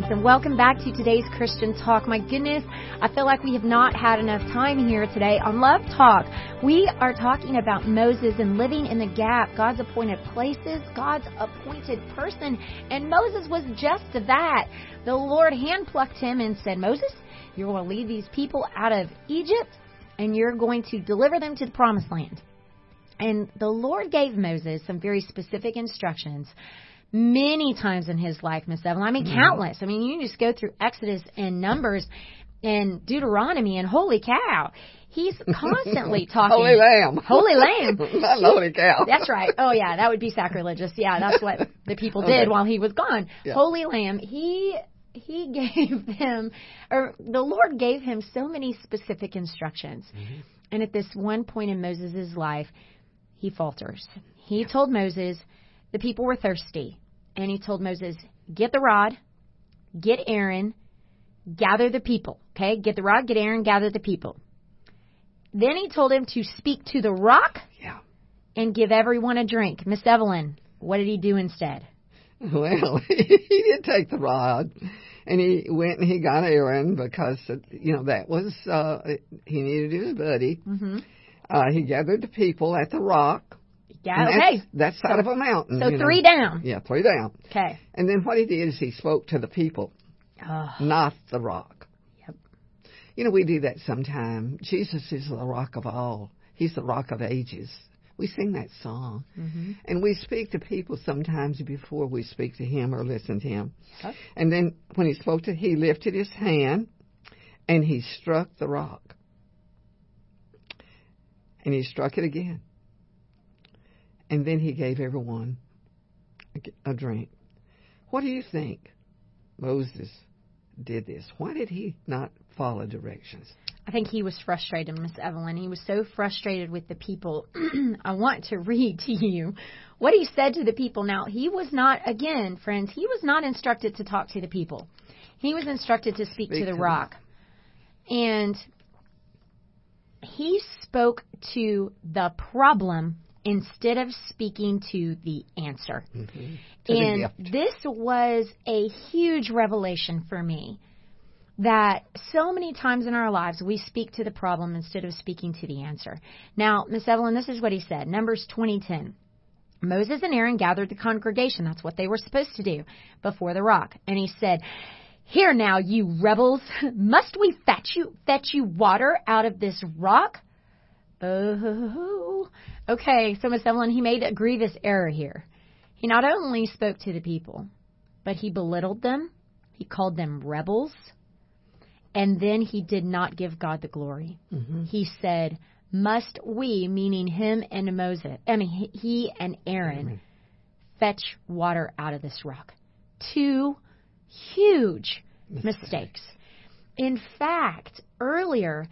And welcome back to today's Christian Talk. My goodness, I feel like we have not had enough time here today on Love Talk. We are talking about Moses and living in the gap, God's appointed places, God's appointed person, and Moses was just that. The Lord handplucked him and said, Moses, you're going to lead these people out of Egypt and you're going to deliver them to the promised land. And the Lord gave Moses some very specific instructions many times in his life, Miss Evelyn. I mean, Mm-hmm. countless. I mean, you just go through Exodus and Numbers and Deuteronomy, and holy cow, he's [laughs] constantly talking. Holy lamb. Holy lamb. [laughs] Not holy cow. That's right. Oh yeah, that would be sacrilegious. Yeah, that's what the people Okay. did while he was gone. Yeah. Holy lamb. He he [laughs] gave them, or the Lord gave him so many specific instructions. Mm-hmm. And at this one point in Moses' life, he falters. He told Moses the people were thirsty. And he told Moses, get the rod, get Aaron, gather the people. Okay? Get the rod, get Aaron, gather the people. Then he told him to speak to the rock Yeah. and give everyone a drink. Miss Evelyn, what did he do instead? [laughs] Well, [laughs] he did take the rod, and he went and he got Aaron because you know that was uh he needed his buddy. Mm-hmm. Uh, he gathered the people at the rock. Yeah, and okay. That's, that's side of a mountain. So you know. three down. Yeah, three down. Okay. And then what he did is he spoke to the people, Oh, not the rock. Yep. You know, we do that sometime. Jesus is the rock of all. He's the rock of ages. We sing that song. mm-hmm. And we speak to people sometimes before we speak to him or listen to him. Yep. And then when he spoke to, he lifted his hand and he struck the rock. And he struck it again. And then he gave everyone a, drink. What do you think Moses did this? Why did he not follow directions? I think he was frustrated, Miss Evelyn. He was so frustrated with the people. [clears throat] I want to read to you what he said to the people. Now, he was not, again, friends, he was not instructed to talk to the people. He was instructed to speak, Speak to the to rock. And he spoke to the problem instead of speaking to the answer. The and this was a huge revelation for me that so many times in our lives we speak to the problem instead of speaking to the answer. Now, Miss Evelyn, this is what he said. Numbers 20:10. Moses and Aaron gathered the congregation. That's what they were supposed to do before the rock. And he said, "Here now, you rebels, [laughs] must we fetch you fetch you water out of this rock?" Oh, okay. So Miss Evelyn, he made a grievous error here. He not only spoke to the people, but he belittled them. He called them rebels. And then he did not give God the glory. Mm-hmm. He said, Must we, meaning him and Moses, I mean, he and Aaron, Amen. fetch water out of this rock? Two huge Mistakes. mistakes. In fact, earlier,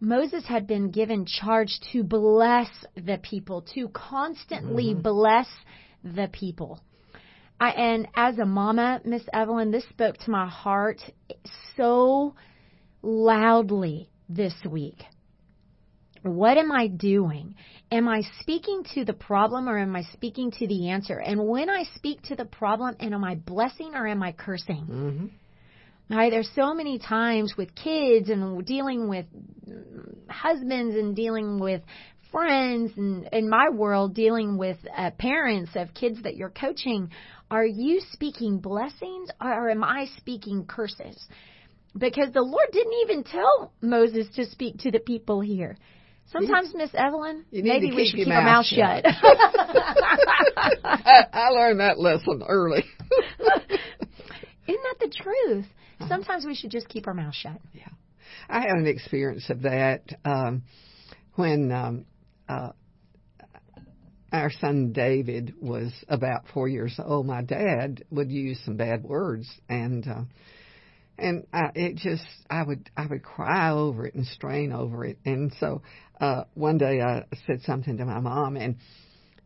Moses had been given charge to bless the people, to constantly Mhm. bless the people. I, and as a mama, Miss Evelyn, this spoke to my heart so loudly this week. What am I doing? Am I speaking to the problem or am I speaking to the answer? And when I speak to the problem, and am I blessing or am I cursing? Mm-hmm. Right? There's so many times with kids and dealing with husbands and dealing with friends and in my world dealing with uh, parents of kids that you're coaching. Are you speaking blessings or am I speaking curses? Because the Lord didn't even tell Moses to speak to the people here. Sometimes, Miss Evelyn, maybe we should keep our mouth mouth shut. [laughs] I, I learned that lesson early. [laughs] Isn't that the truth? Sometimes we should just keep our mouth shut. Yeah. I had an experience of that um, when um, uh, our son David was about four years old. My dad would use some bad words, and uh, and I, it just I would I would cry over it and strain over it. And so uh, one day I said something to my mom, and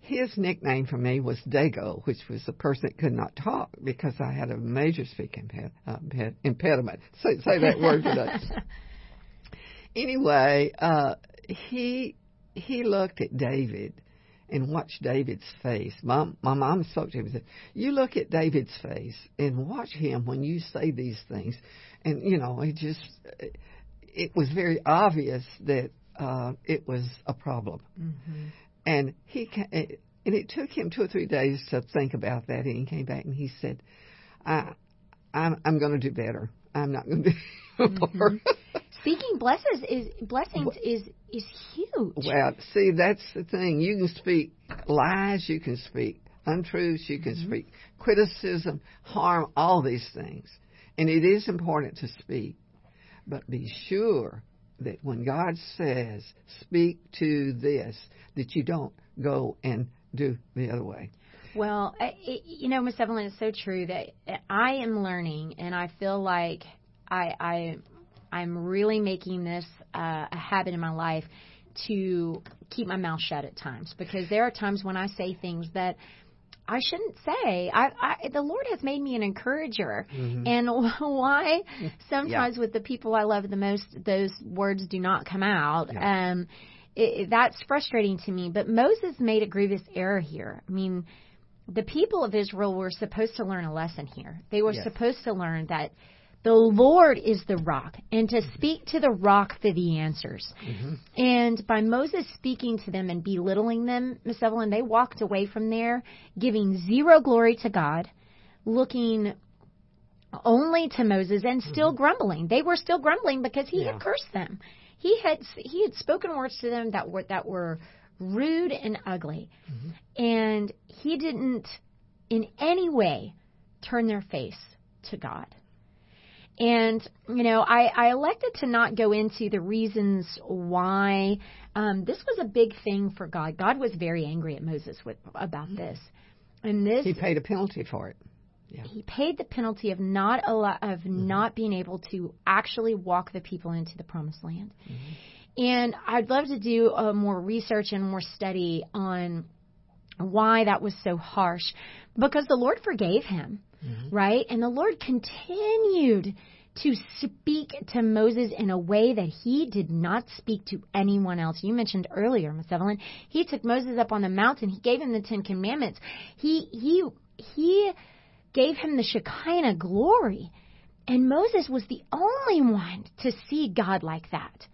his nickname for me was Dago, which was the person that could not talk because I had a major speaking imped- uh, imped- impediment. Say, say that word today. [laughs] anyway, uh, he he looked at David and watched David's face. Mom, my mom spoke to him and said, "You look at David's face and watch him when you say these things." And you know, it just it was very obvious that uh, it was a problem. Mm-hmm. And he ca- eh, and it took him two or three days to think about that. And he came back and he said, I, "I'm I'm going to do better. I'm not going [laughs] to do more." Mm-hmm. Speaking blesses is blessings is is huge. Well, see, that's the thing. You can speak lies, you can speak untruths, you can mm-hmm. speak criticism, harm, all these things. And it is important to speak. But be sure that when God says, speak to this, that you don't go and do the other way. Well, it, you know, Miss Evelyn, it's so true that I am learning, and I feel like I, I I'm really making this uh, a habit in my life to keep my mouth shut at times because there are times when I say things that I shouldn't say. I, I the Lord has made me an encourager, Mhm. and [laughs] why sometimes with the people I love the most, those words do not come out. Yeah. Um, it, it- that's frustrating to me. But Moses made a grievous error here. I mean, the people of Israel were supposed to learn a lesson here. They were Yes. supposed to learn that the Lord is the rock, and to mm-hmm. speak to the rock for the answers. Mm-hmm. And by Moses speaking to them and belittling them, Miss Evelyn, they walked away from there giving zero glory to God, looking only to Moses, and still mm-hmm. grumbling. They were still grumbling because he Yeah. had cursed them. He had he had spoken words to them that were that were rude and ugly, and he didn't in any way turn their face to God. And you know, I, I elected to not go into the reasons why um, this was a big thing for God. God was very angry at Moses with, about this, and this He paid a penalty for it. he paid the penalty of not allow, of not being able to actually walk the people into the promised land. And I'd love to do uh, more research and more study on why that was so harsh because the Lord forgave him, Mm-hmm. right? And the Lord continued to speak to Moses in a way that he did not speak to anyone else. You mentioned earlier, Miss Evelyn, he took Moses up on the mountain. He gave him the Ten Commandments. He he he gave him the Shekinah glory. And Moses was the only one to see God like that.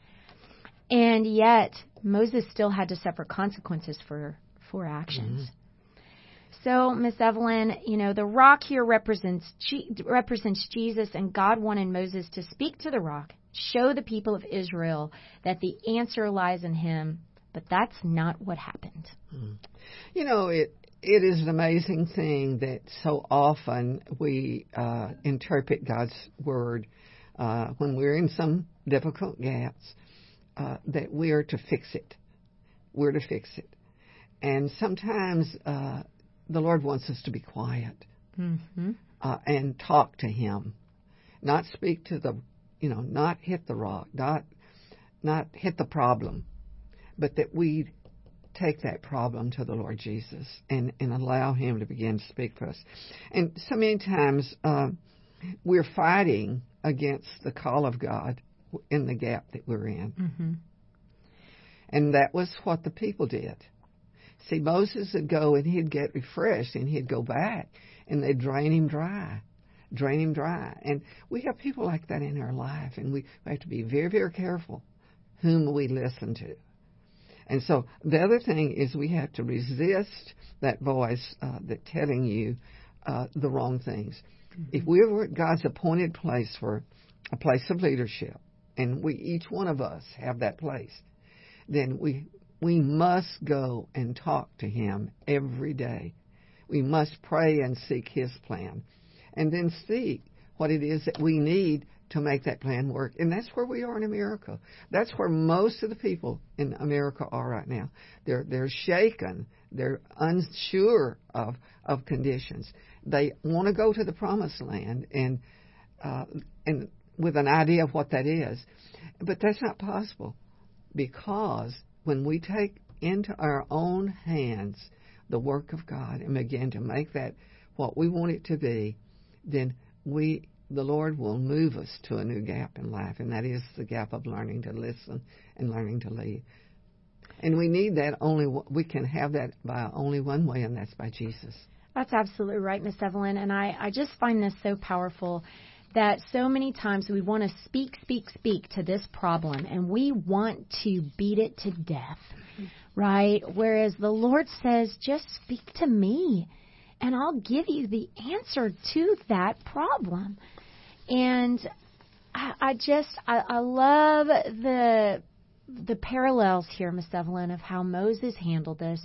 And yet, Moses still had to suffer consequences for, for actions. Mm-hmm. So, Miss Evelyn, you know, the rock here represents represents Jesus, and God wanted Moses to speak to the rock, show the people of Israel that the answer lies in Him, but that's not what happened. You know, it it is an amazing thing that so often we uh, interpret God's word uh, when we're in some difficult gaps uh, that we are to fix it. We're to fix it, and sometimes uh, the Lord wants us to be quiet Mm-hmm. uh, and talk to Him, not speak to the, you know, not hit the rock, not not hit the problem, but that we take that problem to the Lord Jesus and and allow Him to begin to speak for us. And so many times uh, we're fighting against the call of God in the gap that we're in, Mm-hmm. and that was what the people did. See, Moses would go and he'd get refreshed and he'd go back and they'd drain him dry, drain him dry. And we have people like that in our life, and we, we have to be very, very careful whom we listen to. And so the other thing is we have to resist that voice uh, that telling you uh, the wrong things. If we're at God's appointed place for a place of leadership, and we each one of us have that place, then we we must go and talk to Him every day. We must pray and seek His plan, and then seek what it is that we need to make that plan work. And that's where we are in America. That's where most of the people in America are right now. They're they're shaken. They're unsure of of conditions. They want to go to the promised land and uh, and with an idea of what that is, but that's not possible because when we take into our own hands the work of God and begin to make that what we want it to be, then we the Lord will move us to a new gap in life, and that is the gap of learning to listen and learning to lead. And we need that only we can have that by only one way, and that's by Jesus. That's absolutely right, Miss Evelyn. And I, I just find this so powerful that so many times we want to speak, speak, speak to this problem and we want to beat it to death, right? Whereas the Lord says, just speak to me and I'll give you the answer to that problem. And I, I just, I, I love the the parallels here, Miss Evelyn, of how Moses handled this.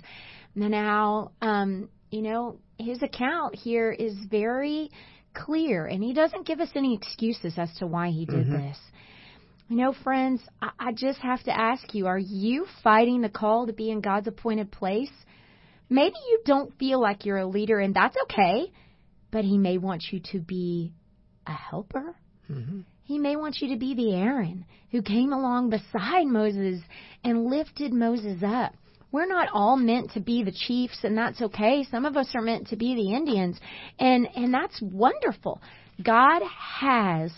And now, um, you know, his account here is very clear, and he doesn't give us any excuses as to why he did Mhm. this. You know, friends, I, I just have to ask you: Are you fighting the call to be in God's appointed place? Maybe you don't feel like you're a leader, and that's okay. But He may want you to be a helper. Mm-hmm. He may want you to be the Aaron who came along beside Moses and lifted Moses up. We're not all meant to be the chiefs and that's okay. Some of us are meant to be the Indians and and that's wonderful. God has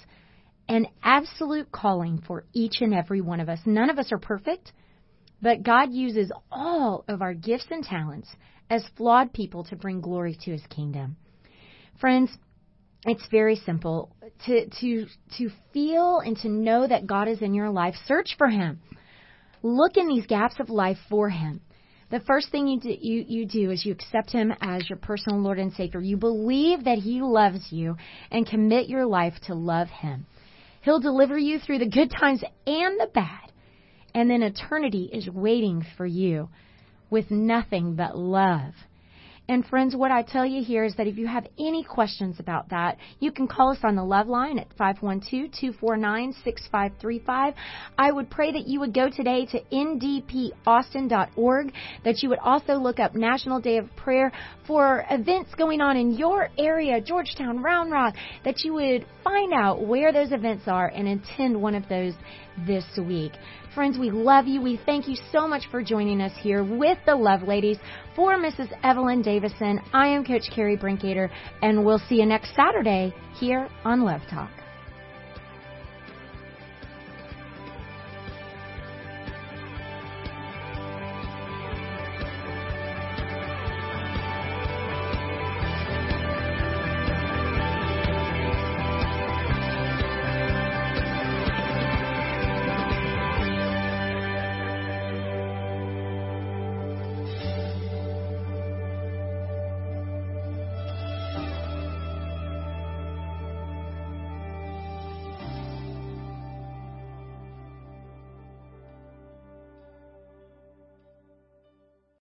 an absolute calling for each and every one of us. None of us are perfect, but God uses all of our gifts and talents as flawed people to bring glory to his kingdom. Friends, it's very simple to to to feel and to know that God is in your life. Search for Him. Look in these gaps of life for Him. The first thing you do, you, you do is you accept Him as your personal Lord and Savior. You believe that He loves you and commit your life to love Him. He'll deliver you through the good times and the bad. And then eternity is waiting for you with nothing but love. And friends, what I tell you here is that if you have any questions about that, you can call us on the love line at 512-249-6535. I would pray that you would go today to ndpaustin.org, that you would also look up National Day of Prayer for events going on in your area, Georgetown, Round Rock, that you would find out where those events are and attend one of those this week. Friends, we love you. We thank you so much for joining us here with the Love Ladies. For Mrs. Evelyn Davison, I am Coach Carrie Brinkater, and we'll see you next Saturday here on Love Talk.